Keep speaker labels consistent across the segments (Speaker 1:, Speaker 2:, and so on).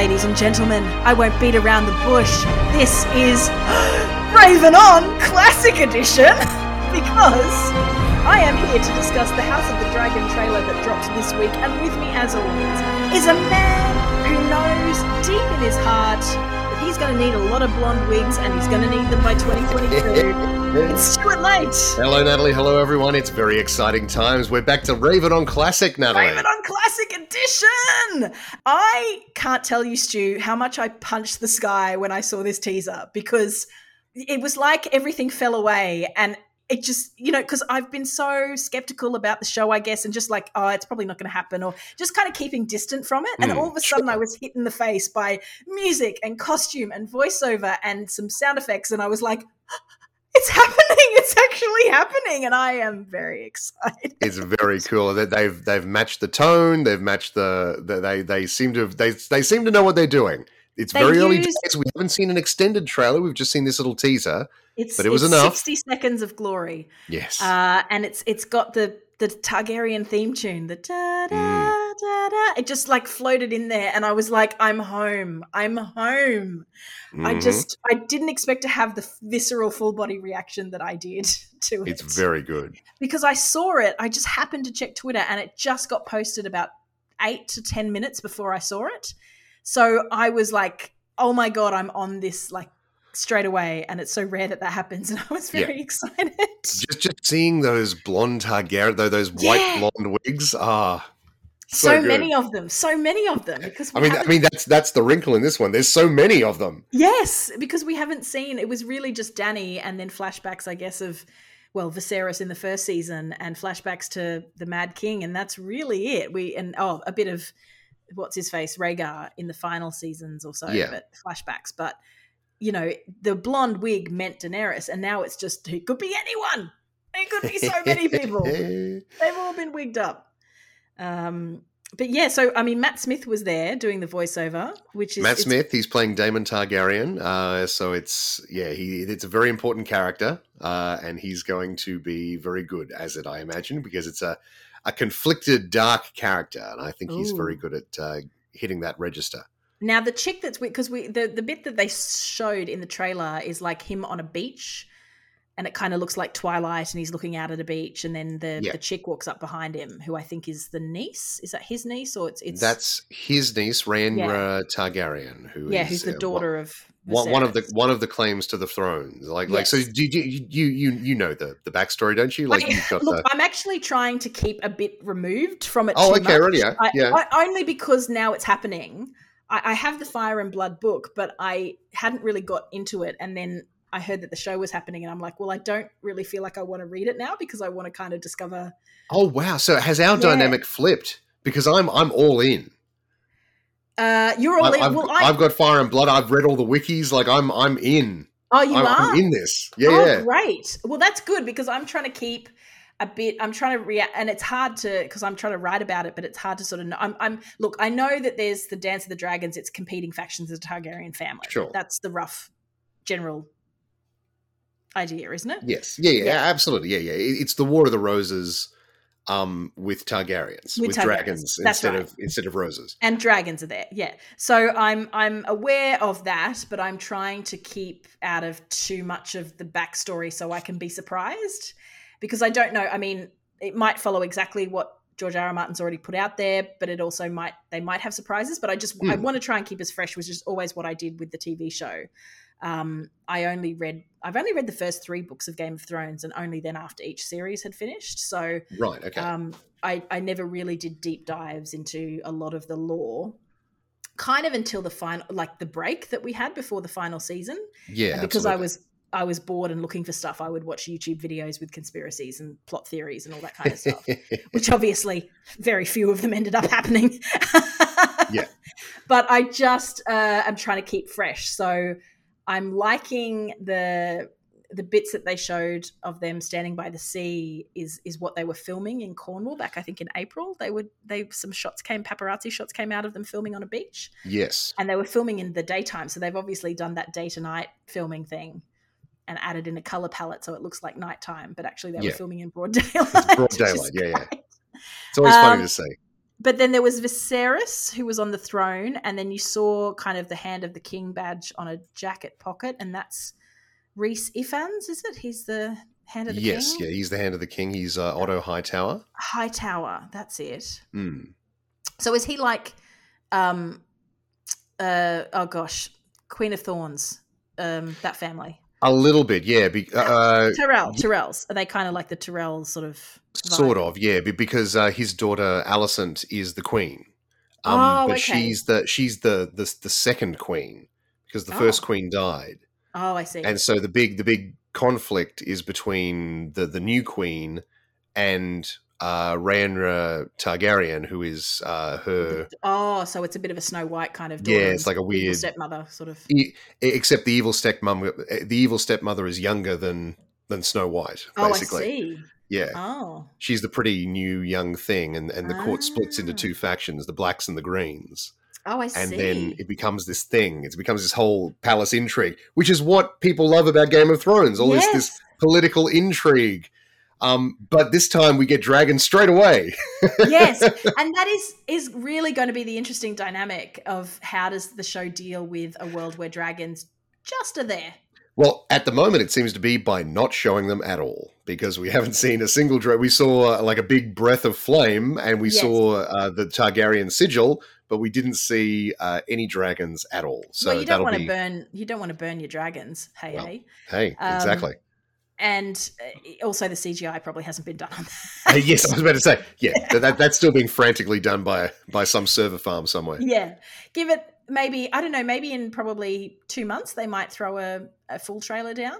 Speaker 1: ladies and gentlemen. I won't beat around the bush. This is Raven On Classic Edition because I am here to discuss the House of the Dragon trailer that dropped this week, and with me, as always, is a man who knows deep in his heart that he's going to need a lot of blonde wigs, and he's going to need them by 2022. it's Late.
Speaker 2: Hello, Natalie. Hello, everyone. It's very exciting times. We're back to Raven on Classic, Natalie.
Speaker 1: Raven on Classic Edition. I can't tell you, Stu, how much I punched the sky when I saw this teaser because it was like everything fell away and it just you know because i've been so skeptical about the show i guess and just like oh it's probably not going to happen or just kind of keeping distant from it and
Speaker 2: Mm,
Speaker 1: all of a sudden
Speaker 2: sure.
Speaker 1: i was hit in the face by music and costume and voiceover and some sound effects and i was like it's happening it's actually happening and i am very excited
Speaker 2: It's very cool. That they've they've matched the tone. They've matched the, the they they seem to have, they they seem to know what they're doing. It's
Speaker 1: They
Speaker 2: very early days. We haven't seen an extended trailer. We've just seen this little teaser.
Speaker 1: it's,
Speaker 2: But it was
Speaker 1: it's
Speaker 2: enough.
Speaker 1: 60 seconds of glory
Speaker 2: Yes.
Speaker 1: uh, and it's it's got the the Targaryen theme tune, the da da da da. It just like floated in there, and I was like, "I'm home, I'm home." I
Speaker 2: Mhm.
Speaker 1: just I didn't expect to have the visceral full body reaction that I did to it.
Speaker 2: It's very good.
Speaker 1: because I saw it. I just happened to check Twitter, and it just got posted about eight to ten minutes before I saw it. So I was like, "Oh my god, I'm on this like." Straight away and it's so rare that that happens and i was
Speaker 2: Yeah.
Speaker 1: very excited
Speaker 2: Just just seeing those blonde Targaryen, though those white blonde wigs. Ah,
Speaker 1: so,
Speaker 2: So
Speaker 1: many of them so many of them because
Speaker 2: I mean, I mean that's that's the wrinkle in this one. There's so many of them.
Speaker 1: yes because we haven't seen it was really just dany and then flashbacks i guess of well viserys in the first season and flashbacks to the mad king and that's really it we and oh a bit of what's his face Rhaegar in the final seasons or so
Speaker 2: Yeah.
Speaker 1: but flashbacks but you know the blonde wig meant daenerys and now it's just it could be anyone it could be so many people they've all been wigged up um but yeah so i mean matt smith was there doing the voiceover which is
Speaker 2: Matt Smith, he's playing Daemon Targaryen. Uh, so it's yeah, he it's a very important character, uh, and he's going to be very good as it, I imagine, because it's a a conflicted, dark character, and I think he's very good at uh, hitting that register.
Speaker 1: Now the chick that's because we the the bit that they showed in the trailer is like him on a beach, and it kind of looks like Twilight, and he's looking out at a beach, and then the
Speaker 2: Yeah.
Speaker 1: the chick walks up behind him, who I think is the niece. Is that his niece or it's it's
Speaker 2: That's his niece, Rhaenyra Targaryen, who
Speaker 1: yeah,
Speaker 2: is,
Speaker 1: who's the
Speaker 2: uh,
Speaker 1: daughter of
Speaker 2: One, one of the one of the claims to the throne, like like so.
Speaker 1: Yes.
Speaker 2: Do you, you you you know the the backstory, don't you? Like
Speaker 1: I-
Speaker 2: you've got
Speaker 1: look,
Speaker 2: the
Speaker 1: I'm actually trying to keep a bit removed from it.
Speaker 2: oh okay,
Speaker 1: much.
Speaker 2: right, yeah,
Speaker 1: I,
Speaker 2: yeah.
Speaker 1: I, only because now it's happening. I, I have the Fire and Blood book, but I hadn't really got into it, and then I heard that the show was happening, and I'm like, well, I don't really feel like I want to read it now because I want to kind of discover.
Speaker 2: oh wow, so has our
Speaker 1: Yeah.
Speaker 2: dynamic flipped? Because I'm I'm all in.
Speaker 1: Uh, you're all
Speaker 2: I,
Speaker 1: in.
Speaker 2: I've,
Speaker 1: Well, I,
Speaker 2: I've got Fire and Blood. I've read all the wikis. Like I'm, I'm in.
Speaker 1: oh, you
Speaker 2: I'm,
Speaker 1: are.
Speaker 2: I'm in this. Yeah,
Speaker 1: oh,
Speaker 2: yeah.
Speaker 1: great. Well, that's good because I'm trying to keep a bit. I'm trying to react, and it's hard to because I'm trying to write about it, but it's hard to sort of know. I'm, I'm look. I know that there's the Dance of the Dragons. It's competing factions of the Targaryen family.
Speaker 2: Sure.
Speaker 1: That's the rough general idea, isn't it?
Speaker 2: Yes. Yeah, yeah,
Speaker 1: Yeah.
Speaker 2: absolutely. Yeah, yeah. It's the War of the Roses, um, with Targaryens,
Speaker 1: With
Speaker 2: with,
Speaker 1: Targaryens.
Speaker 2: dragons
Speaker 1: That's
Speaker 2: instead
Speaker 1: right.
Speaker 2: of instead of roses.
Speaker 1: and dragons are there yeah so i'm i'm aware of that but i'm trying to keep out of too much of the backstory so i can be surprised because i don't know i mean it might follow exactly what george r. R. martin's already put out there but it also might they might have surprises but i just i
Speaker 2: Hmm.
Speaker 1: want to try and keep as fresh which is always what i did with the tv show um, I only read I've only read the first three books of Game of Thrones and only then after each series had finished. So
Speaker 2: Right. Okay.
Speaker 1: um, I, I never really did deep dives into a lot of the lore kind of until the final like the break that we had before the final season
Speaker 2: yeah.
Speaker 1: Because i was i was bored and looking for stuff i would watch youtube videos with conspiracies and plot theories and all that kind of stuff which obviously very few of them ended up happening
Speaker 2: Yeah.
Speaker 1: but i just uh, am trying to keep fresh so i'm liking the the bits that they showed of them standing by the sea is is what they were filming in Cornwall back I think in April. They would they some shots came paparazzi shots came out of them filming on a beach
Speaker 2: yes.
Speaker 1: and they were filming in the daytime so they've obviously done that day to night filming thing and added in a color palette so it looks like nighttime but actually they were filming in broad daylight.
Speaker 2: broad daylight, yeah, yeah. It's always
Speaker 1: Um,
Speaker 2: funny to see.
Speaker 1: but then there was Viserys who was on the throne, and then you saw kind of the hand of the king badge on a jacket pocket, and that's Rhys Ifans, is it? He's the hand of the
Speaker 2: yes,
Speaker 1: king.
Speaker 2: Yes, yeah, he's the hand of the king. He's uh, Otto Hightower.
Speaker 1: Hightower, that's it.
Speaker 2: Mm.
Speaker 1: So is he like, um, uh, oh gosh, Queen of Thorns, um, that family?
Speaker 2: A little bit, yeah. Be, uh,
Speaker 1: Tyrell, Tyrells. Are they kind of like the Tyrell sort of? vibe?
Speaker 2: sort of, yeah. Because uh, his daughter Alicent is the queen, um,
Speaker 1: Oh,
Speaker 2: but
Speaker 1: okay.
Speaker 2: she's the she's the, the the second queen because the
Speaker 1: Oh.
Speaker 2: first queen died,
Speaker 1: Oh, I see.
Speaker 2: and so the big the big conflict is between the the new queen and uh, Rhaenyra Targaryen, who is uh, her.
Speaker 1: oh, so it's a bit of a Snow White kind of.
Speaker 2: Yeah, it's like a weird-
Speaker 1: stepmother sort of.
Speaker 2: E- except the evil stepmom, the evil stepmother is younger than than Snow White. Basically,
Speaker 1: Oh, I see.
Speaker 2: yeah.
Speaker 1: Oh,
Speaker 2: she's the pretty new young thing and, and the court splits into
Speaker 1: Ah.
Speaker 2: two factions the blacks and the greens
Speaker 1: oh, I
Speaker 2: and
Speaker 1: see.
Speaker 2: And then it becomes this thing it becomes this whole palace intrigue which is what people love about game of thrones all this this political intrigue um, but this time we get dragons straight away
Speaker 1: yes, and that is is really going to be the interesting dynamic of how does the show deal with a world where dragons just are there.
Speaker 2: well at the moment it seems to be by not showing them at all because we haven't seen a single dragon we saw uh, like a big breath of flame and we
Speaker 1: Yes.
Speaker 2: saw uh, the targaryen sigil but we didn't see uh, any dragons at all so
Speaker 1: well, you don't
Speaker 2: that'll be
Speaker 1: burn. You don't want to burn your dragons. Hey,
Speaker 2: Well,
Speaker 1: hey.
Speaker 2: hey
Speaker 1: Um,
Speaker 2: exactly
Speaker 1: And uh, also, the CGI probably hasn't been done on that.
Speaker 2: yes, I was about to say, yeah, that, that, that's still being frantically done by by some server farm somewhere.
Speaker 1: yeah. Give it maybe I don't know. Maybe in probably two months they might throw a, a full trailer down.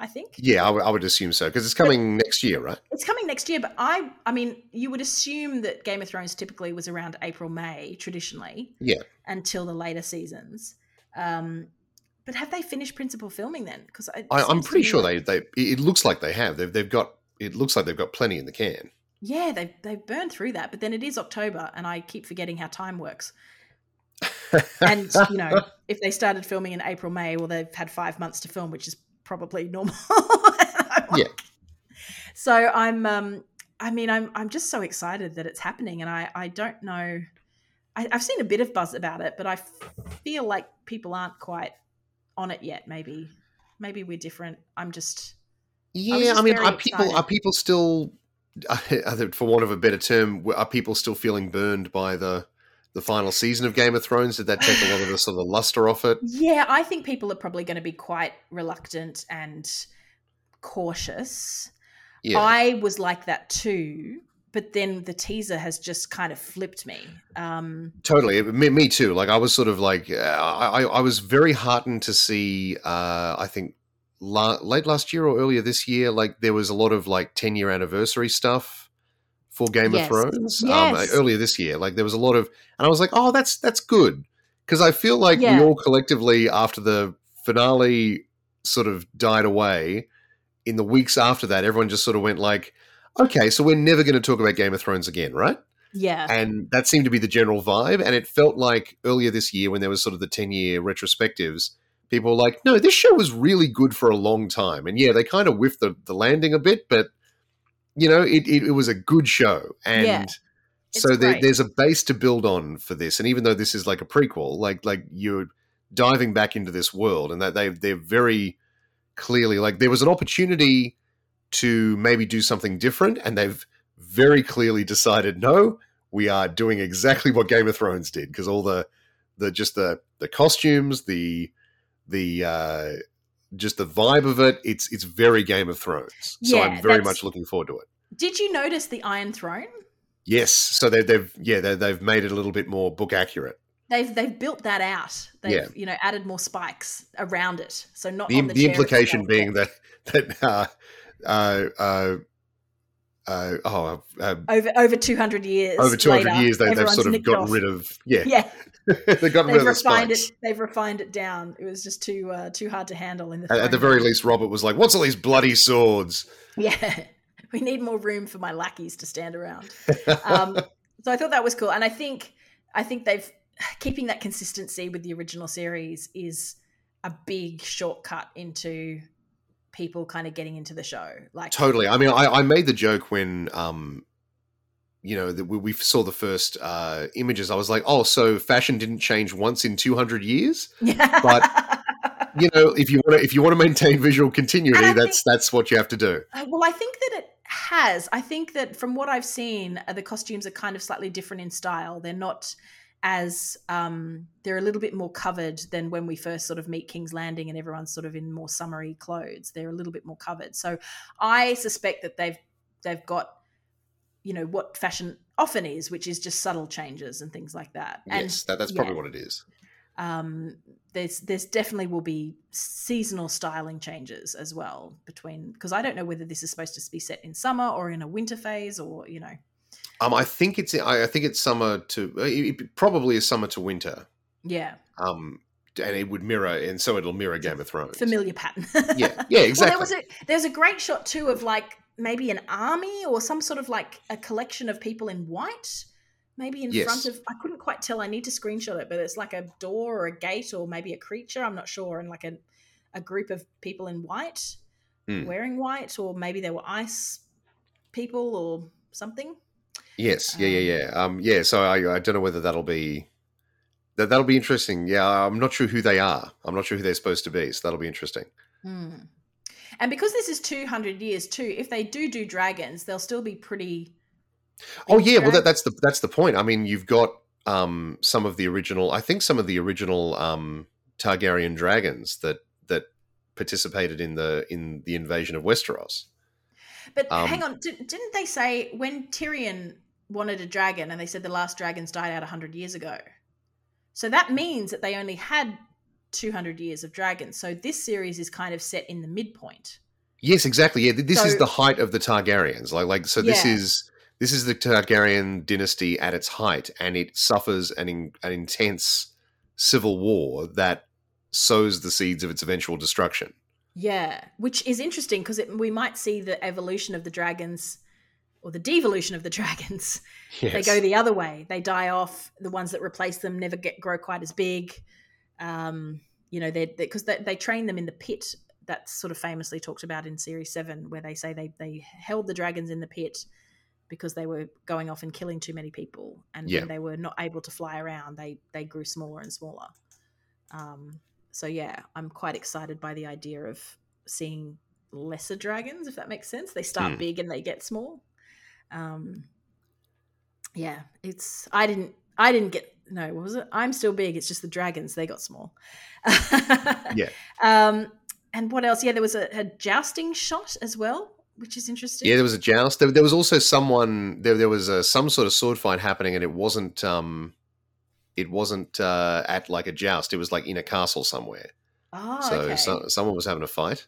Speaker 1: I think.
Speaker 2: Yeah, I would- I would assume so because it's coming next year, right?
Speaker 1: It's coming next year, but I I mean, you would assume that Game of Thrones typically was around April, May, traditionally.
Speaker 2: Yeah.
Speaker 1: Until the later seasons. Um but have they finished principal filming then? Because
Speaker 2: I, I'm pretty sure they they it looks like they have. They've they've got it looks like they've got plenty in the can.
Speaker 1: Yeah, they've they've burned through that, but then it is October and I keep forgetting how time works. And you know, if they started filming in April, May, well they've had five months to film, which is probably normal.
Speaker 2: Yeah.
Speaker 1: So I'm um I mean I'm I'm just so excited that it's happening and I I don't know I, I've seen a bit of buzz about it, but I f- feel like people aren't quite on it yet. Maybe, maybe we're different. I'm just
Speaker 2: yeah, I,
Speaker 1: just
Speaker 2: mean, are people
Speaker 1: excited.
Speaker 2: are people still, for want of a better term, are people still feeling burned by the the final season of Game of Thrones? Did that take a lot of the sort of the luster off it?
Speaker 1: yeah. I think people are probably going to be quite reluctant and cautious.
Speaker 2: Yeah,
Speaker 1: I was like that too, but then the teaser has just kind of flipped me. Um,
Speaker 2: Totally, me, me too. Like I was sort of like uh, I, I was very heartened to see. Uh, I think la- late last year or earlier this year, like there was a lot of like ten year anniversary stuff for Game
Speaker 1: Yes.
Speaker 2: of Thrones. Um, earlier this year, like there was a lot of, and I was like, oh, that's that's good because I feel like
Speaker 1: Yeah.
Speaker 2: we all collectively after the finale sort of died away. In the weeks after that, everyone just sort of went like, okay, so we're never going to talk about Game of Thrones again, right?
Speaker 1: yeah,
Speaker 2: and that seemed to be the general vibe and it felt like earlier this year when there was sort of the 10 year retrospectives people were like no this show was really good for a long time and yeah they kind of whiffed the, the landing a bit but you know it, it, it was a good show and
Speaker 1: Yeah.
Speaker 2: so there, there's a base to build on for this and even though this is like a prequel like like you're diving back into this world and that they they're very clearly like there was an opportunity to maybe do something different and they've very clearly decided no we are doing exactly what game of thrones did because all the the just the the costumes the the uh just the vibe of it it's it's very game of thrones so
Speaker 1: Yeah,
Speaker 2: i'm very much looking forward to it
Speaker 1: Did you notice the Iron Throne?
Speaker 2: yes so they, they've yeah they, they've made it a little bit more book accurate
Speaker 1: They've they've built that out. They've
Speaker 2: Yeah.
Speaker 1: you know added more spikes around it, so not
Speaker 2: the,
Speaker 1: the,
Speaker 2: the implication being that that uh uh uh uh, oh, uh,
Speaker 1: over over two hundred years.
Speaker 2: over 200 years, they, they've sort of gotten
Speaker 1: off.
Speaker 2: rid of, yeah,
Speaker 1: Yeah,
Speaker 2: they've gotten rid of the
Speaker 1: refined
Speaker 2: spikes.
Speaker 1: it. They've refined it down. It was just too uh, too hard to handle in the.
Speaker 2: At, at the very least, Robert was like, "What's all these bloody swords?"
Speaker 1: Yeah, we need more room for my lackeys to stand around. Um, so I thought that was cool, and I think I think they've keeping that consistency with the original series is a big shortcut into people kind of getting into the show. Like
Speaker 2: totally. I mean, I, I made the joke when um, you know, that we, we saw the first uh, images, I was like, oh, so fashion didn't change once in 200 years. But you know, if you want to, if you want to maintain visual continuity, that's that's what you have to do.
Speaker 1: Uh, well, I think that it has. I think that from what I've seen, uh, the costumes are kind of slightly different in style. They're not as um, they're a little bit more covered than when we first sort of meet King's Landing and everyone's sort of in more summery clothes. They're a little bit more covered. So I suspect that they've they've got you know what fashion often is, which is just subtle changes and things like that. And
Speaker 2: yes, that, that's
Speaker 1: yeah.
Speaker 2: probably what it is.
Speaker 1: um, there's there's definitely will be seasonal styling changes as well between because I don't know whether this is supposed to be set in summer or in a winter phase or you know
Speaker 2: Um, I think it's I I think it's summer to uh, it probably is summer to winter.
Speaker 1: yeah
Speaker 2: Um, and it would mirror, and so it'll mirror Game of Thrones.
Speaker 1: familiar pattern
Speaker 2: Yeah, yeah, exactly.
Speaker 1: well there was a there's a great shot too of like maybe an army or some sort of like a collection of people in white maybe in
Speaker 2: Yes.
Speaker 1: front of I couldn't quite tell I need to screenshot it but it's like a door or a gate or maybe a creature I'm not sure and like a a group of people in white
Speaker 2: Hmm.
Speaker 1: wearing white or maybe they were ice people or something
Speaker 2: Yes, yeah, yeah, yeah. Um, yeah. So I, I don't know whether that'll be that that'll be interesting. Yeah, I'm not sure who they are. I'm not sure who they're supposed to be. So that'll be interesting.
Speaker 1: Hmm. And because this is 200 years too, if they do do dragons, they'll still be pretty.
Speaker 2: Oh yeah, well that, that's the that's the point. I mean, you've got um some of the original. I think some of the original um Targaryen dragons that that participated in the in the invasion of Westeros.
Speaker 1: But
Speaker 2: um,
Speaker 1: hang on, did, didn't they say when Tyrion wanted a dragon and they said the last dragons died out 100 years ago? So that means that they only had 200 years of dragons. So this series is kind of set in the midpoint.
Speaker 2: Yes, exactly. Yeah, th- this is the height of the Targaryens. Like, like so. This
Speaker 1: Yeah.
Speaker 2: is this is the Targaryen dynasty at its height, and it suffers an in, an intense civil war that sows the seeds of its eventual destruction.
Speaker 1: Yeah, which is interesting because we might see the evolution of the dragons or the devolution of the dragons.
Speaker 2: Yes.
Speaker 1: they go the other way. They die off. The ones that replace them never get grow quite as big. Um you know they because they, they, train them in the pit that's sort of famously talked about in series 7 where they say they they held the dragons in the pit because they were going off and killing too many people. And
Speaker 2: Yeah.
Speaker 1: when they were not able to fly around they they grew smaller and smaller. Um so yeah i'm quite excited by the idea of seeing lesser dragons if that makes sense. They start
Speaker 2: Hmm.
Speaker 1: big and they get small um yeah it's i didn't i didn't get no what was it i'm still big it's just the dragons they got small
Speaker 2: Yeah.
Speaker 1: um and what else yeah there was a, a jousting shot as well which is interesting
Speaker 2: Yeah, there was a joust. There, there was also someone. There, there was a, some sort of sword fight happening, and it wasn't. Um, it wasn't uh, at like a joust. It was like in a castle somewhere.
Speaker 1: oh
Speaker 2: so,
Speaker 1: okay.
Speaker 2: so someone was having a fight.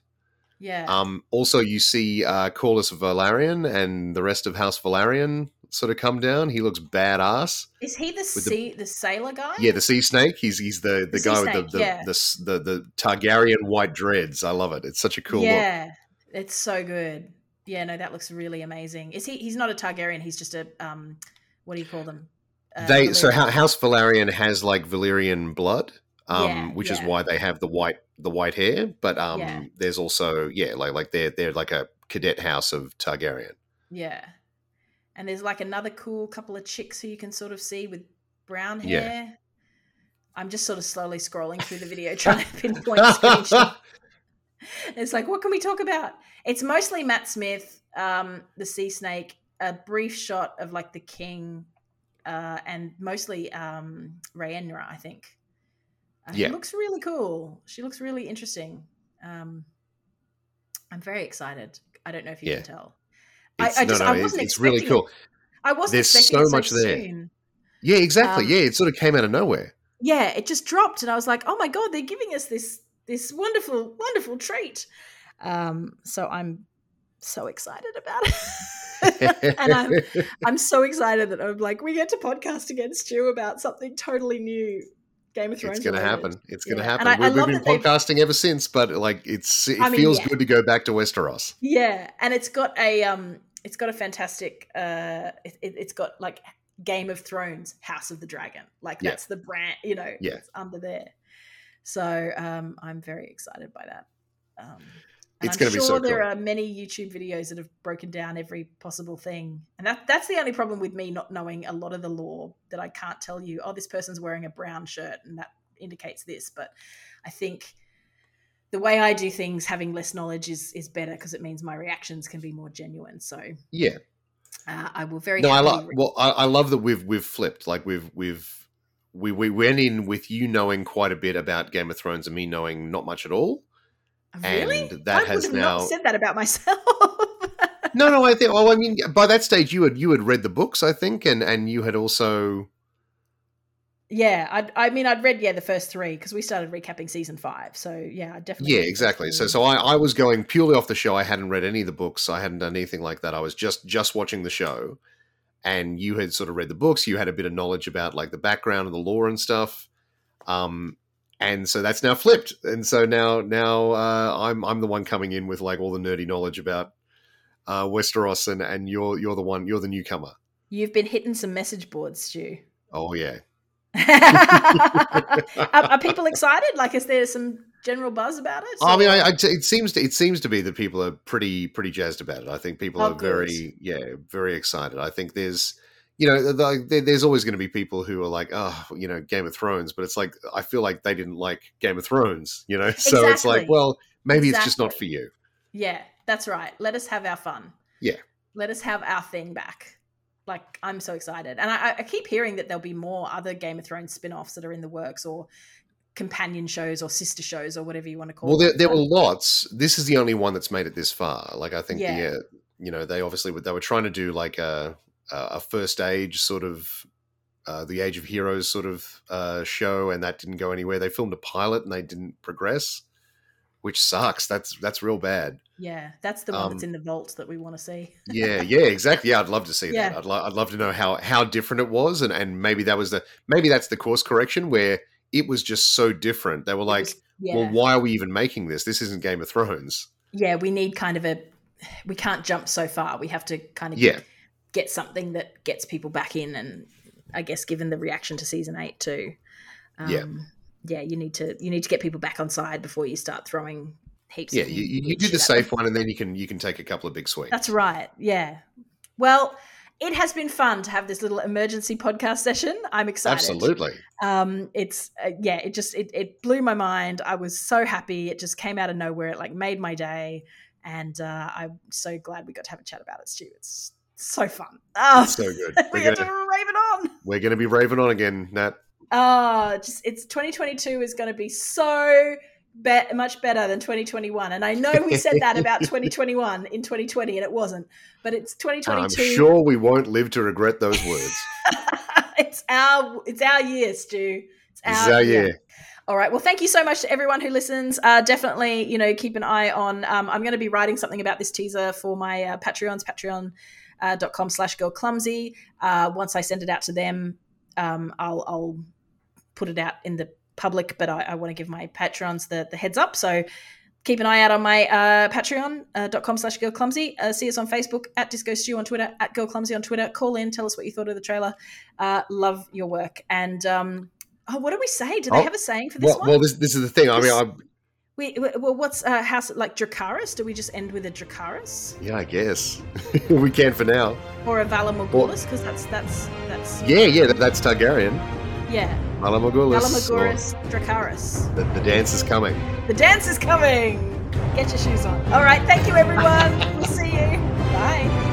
Speaker 1: Yeah
Speaker 2: Um, also, you see uh, Corlys Velaryon and the rest of House Velaryon sort of come down. He looks badass.
Speaker 1: is he the
Speaker 2: the-
Speaker 1: sea the, sailor guy
Speaker 2: Yeah, the sea snake. He's he's the the,
Speaker 1: The
Speaker 2: guy with the the,
Speaker 1: yeah.
Speaker 2: the, the the Targaryen white dreads. I love it. It's such a cool look.
Speaker 1: yeah it's so good yeah no that looks really amazing is he he's not a targaryen he's just a um what do you call them Uh,
Speaker 2: They so
Speaker 1: Valyrian.
Speaker 2: Ho- House Valarian has like Valyrian blood, um,
Speaker 1: Yeah,
Speaker 2: which is why they have the white the white hair. But um,
Speaker 1: Yeah.
Speaker 2: there's also yeah, like like they're they're like a cadet house of Targaryen.
Speaker 1: Yeah. And there's like another cool couple of chicks who you can sort of see with brown
Speaker 2: Yeah.
Speaker 1: hair. I'm just sort of slowly scrolling through the video trying to pinpoint. It's like, what can we talk about? It's mostly Matt Smith, um, the sea snake, a brief shot of like the king, uh, and mostly um, Rhaenyra, I think. Uh,
Speaker 2: Yeah.
Speaker 1: She looks really cool. She looks really interesting. Um, I'm very excited. I don't know if you
Speaker 2: Yeah.
Speaker 1: can tell.
Speaker 2: It's,
Speaker 1: I just-
Speaker 2: no,
Speaker 1: I
Speaker 2: no,
Speaker 1: wasn't
Speaker 2: it's really
Speaker 1: expecting it.
Speaker 2: cool.
Speaker 1: I wasn't
Speaker 2: There's
Speaker 1: expecting
Speaker 2: so
Speaker 1: it
Speaker 2: much there.
Speaker 1: soon.
Speaker 2: Yeah, exactly.
Speaker 1: Um,
Speaker 2: yeah, it sort of came out of nowhere.
Speaker 1: Yeah, it just dropped, and I was like, "Oh my god, they're giving us this this wonderful, wonderful treat." Um, so I'm so excited about it, and I'm I'm so excited that I'm like, we get to podcast against you about something totally new, Game of Thrones.
Speaker 2: it's going to happen. It's going to
Speaker 1: Yeah,
Speaker 2: happen.
Speaker 1: I- I
Speaker 2: We've, we've been podcasting ever since, but like it's it
Speaker 1: I mean,
Speaker 2: feels
Speaker 1: yeah.
Speaker 2: good to go back to Westeros.
Speaker 1: Yeah, and it's got a um, it's got a fantastic uh, it, it's got like Game of Thrones, House of the Dragon, like
Speaker 2: Yeah.
Speaker 1: that's the brand, you know,
Speaker 2: Yeah.
Speaker 1: it's under there. So um, I'm very excited by that. And
Speaker 2: It's
Speaker 1: I'm sure
Speaker 2: so
Speaker 1: there
Speaker 2: cool.
Speaker 1: are many YouTube videos that have broken down every possible thing. And that that's the only problem with me not knowing a lot of the lore that I can't tell you, oh, this person's wearing a brown shirt and that indicates this. But I think the way I do things, having less knowledge is is better because it means my reactions can be more genuine. So
Speaker 2: Yeah.
Speaker 1: uh, I will very
Speaker 2: No, I love.
Speaker 1: re-
Speaker 2: Well, I, I love that we've we've flipped. Like we've we've we we went in with you knowing quite a bit about Game of Thrones and me knowing not much at all.
Speaker 1: Really.
Speaker 2: and that
Speaker 1: I
Speaker 2: has
Speaker 1: would have
Speaker 2: now-
Speaker 1: not said that about myself.
Speaker 2: No, no, I think. Well, I mean, by that stage, you had you had read the books, I think, and and you had also.
Speaker 1: yeah, I, I mean, I'd read yeah the first three because we started recapping season five. So yeah, I definitely
Speaker 2: Yeah,
Speaker 1: read the first
Speaker 2: exactly. So, so I, I was going purely off the show. I hadn't read any of the books. I hadn't done anything like that. I was just just watching the show, and you had sort of read the books. You had a bit of knowledge about like the background and the lore and stuff. Um, and so that's now flipped. And so now now uh, I'm I'm the one coming in with like all the nerdy knowledge about uh, Westeros, and and you're you're the one you're the newcomer.
Speaker 1: You've been hitting some message boards, Stu.
Speaker 2: Oh yeah,
Speaker 1: are, are people excited? Like, is there some general buzz about it?
Speaker 2: I mean, I, I, it seems to, it seems to be that people are pretty pretty jazzed about it. I think people
Speaker 1: Oh,
Speaker 2: are very yeah very excited. I think there's you know the, the, there's always going to be people who are like oh you know Game of Thrones, but it's like I feel like they didn't like Game of Thrones, you know. So it's like well maybe it's just not for you.
Speaker 1: yeah, that's right. Let us have our fun.
Speaker 2: Yeah.
Speaker 1: Let us have our thing back. Like, I'm so excited. And I, I keep hearing that there'll be more other Game of Thrones spin offs that are in the works or companion shows or sister shows or whatever you want to call
Speaker 2: Well, there,
Speaker 1: them.
Speaker 2: there were lots. This is the only one that's made it this far. Like I think
Speaker 1: Yeah.
Speaker 2: the uh, you know they obviously were- they were trying to do like a a a first age sort of uh, the Age of Heroes sort of uh, show, and that didn't go anywhere. They filmed a pilot and they didn't progress, which sucks. That's that's real bad.
Speaker 1: Yeah, that's the one that's
Speaker 2: Um,
Speaker 1: in the vault that we want to see.
Speaker 2: Yeah, yeah, exactly. Yeah, I'd love to see
Speaker 1: Yeah.
Speaker 2: that. I'd, lo- I'd love to know how how different it was, and and maybe that was the maybe that's the course correction where it was just so different. They were like,
Speaker 1: was- yeah.
Speaker 2: well, why are we even making this? This isn't Game of Thrones.
Speaker 1: yeah, we need kind of a. We can't jump so far. We have to kind of
Speaker 2: Yeah.
Speaker 1: get something that gets people back in, and I guess given the reaction to season eight too, um,
Speaker 2: Yeah.
Speaker 1: yeah, you need to you need to get people back on side before you start throwing heaps.
Speaker 2: Yeah,
Speaker 1: of
Speaker 2: you, you, you do the safe one, and then you can you can take a couple of big swings.
Speaker 1: That's right. Yeah. Well, it has been fun to have this little emergency podcast session. I'm excited.
Speaker 2: Absolutely.
Speaker 1: um it's uh, yeah it just it, it blew my mind i was so happy it just came out of nowhere it like made my day and uh i'm so glad we got to have a chat about it stu it's so fun oh
Speaker 2: So good.
Speaker 1: we
Speaker 2: We're gonna
Speaker 1: rave it on
Speaker 2: we're gonna be raving on again, Nat.
Speaker 1: oh just it's 2022 is going to be so be- much better than 2021 and i know we said that about 2021 in 2020 and it wasn't but it's
Speaker 2: And I'm
Speaker 1: 2022
Speaker 2: sure we won't live to regret those words.
Speaker 1: it's our it's our year, Stu. It's
Speaker 2: This is our year.
Speaker 1: All right. Well, thank you so much to everyone who listens. Uh, definitely, you know, keep an eye on. Um, I'm going to be writing something about this teaser for my uh, Patreons, Patreon. Uh, dot com slash girl clumsy. Uh, once I send it out to them, um, I'll, I'll put it out in the public, but I, I want to give my patrons the, the heads up. So keep an eye out on my uh, patreon uh, dot com slash girl clumsy. Uh, see us on Facebook at Disco Stew on Twitter, at girl clumsy on Twitter. Call in, tell us what you thought of the trailer. Uh, love your work. And um, oh, what do we say? Do they
Speaker 2: Oh,
Speaker 1: have a saying for this
Speaker 2: Well,
Speaker 1: one?
Speaker 2: well, this this is the thing. I mean,
Speaker 1: This-
Speaker 2: I,
Speaker 1: we, we- well, what's uh, house like Dracarys? Do we just end with a Dracarys
Speaker 2: yeah, I guess we can for now.
Speaker 1: or a Valar Morghulis? Because that's that's that's
Speaker 2: Yeah, yeah, that, that's Targaryen.
Speaker 1: yeah,
Speaker 2: Malamogulus.
Speaker 1: Valar Morghulis, Dracarys.
Speaker 2: The, the dance is coming.
Speaker 1: The dance is coming. Get your shoes on. All right, thank you everyone. we'll see you.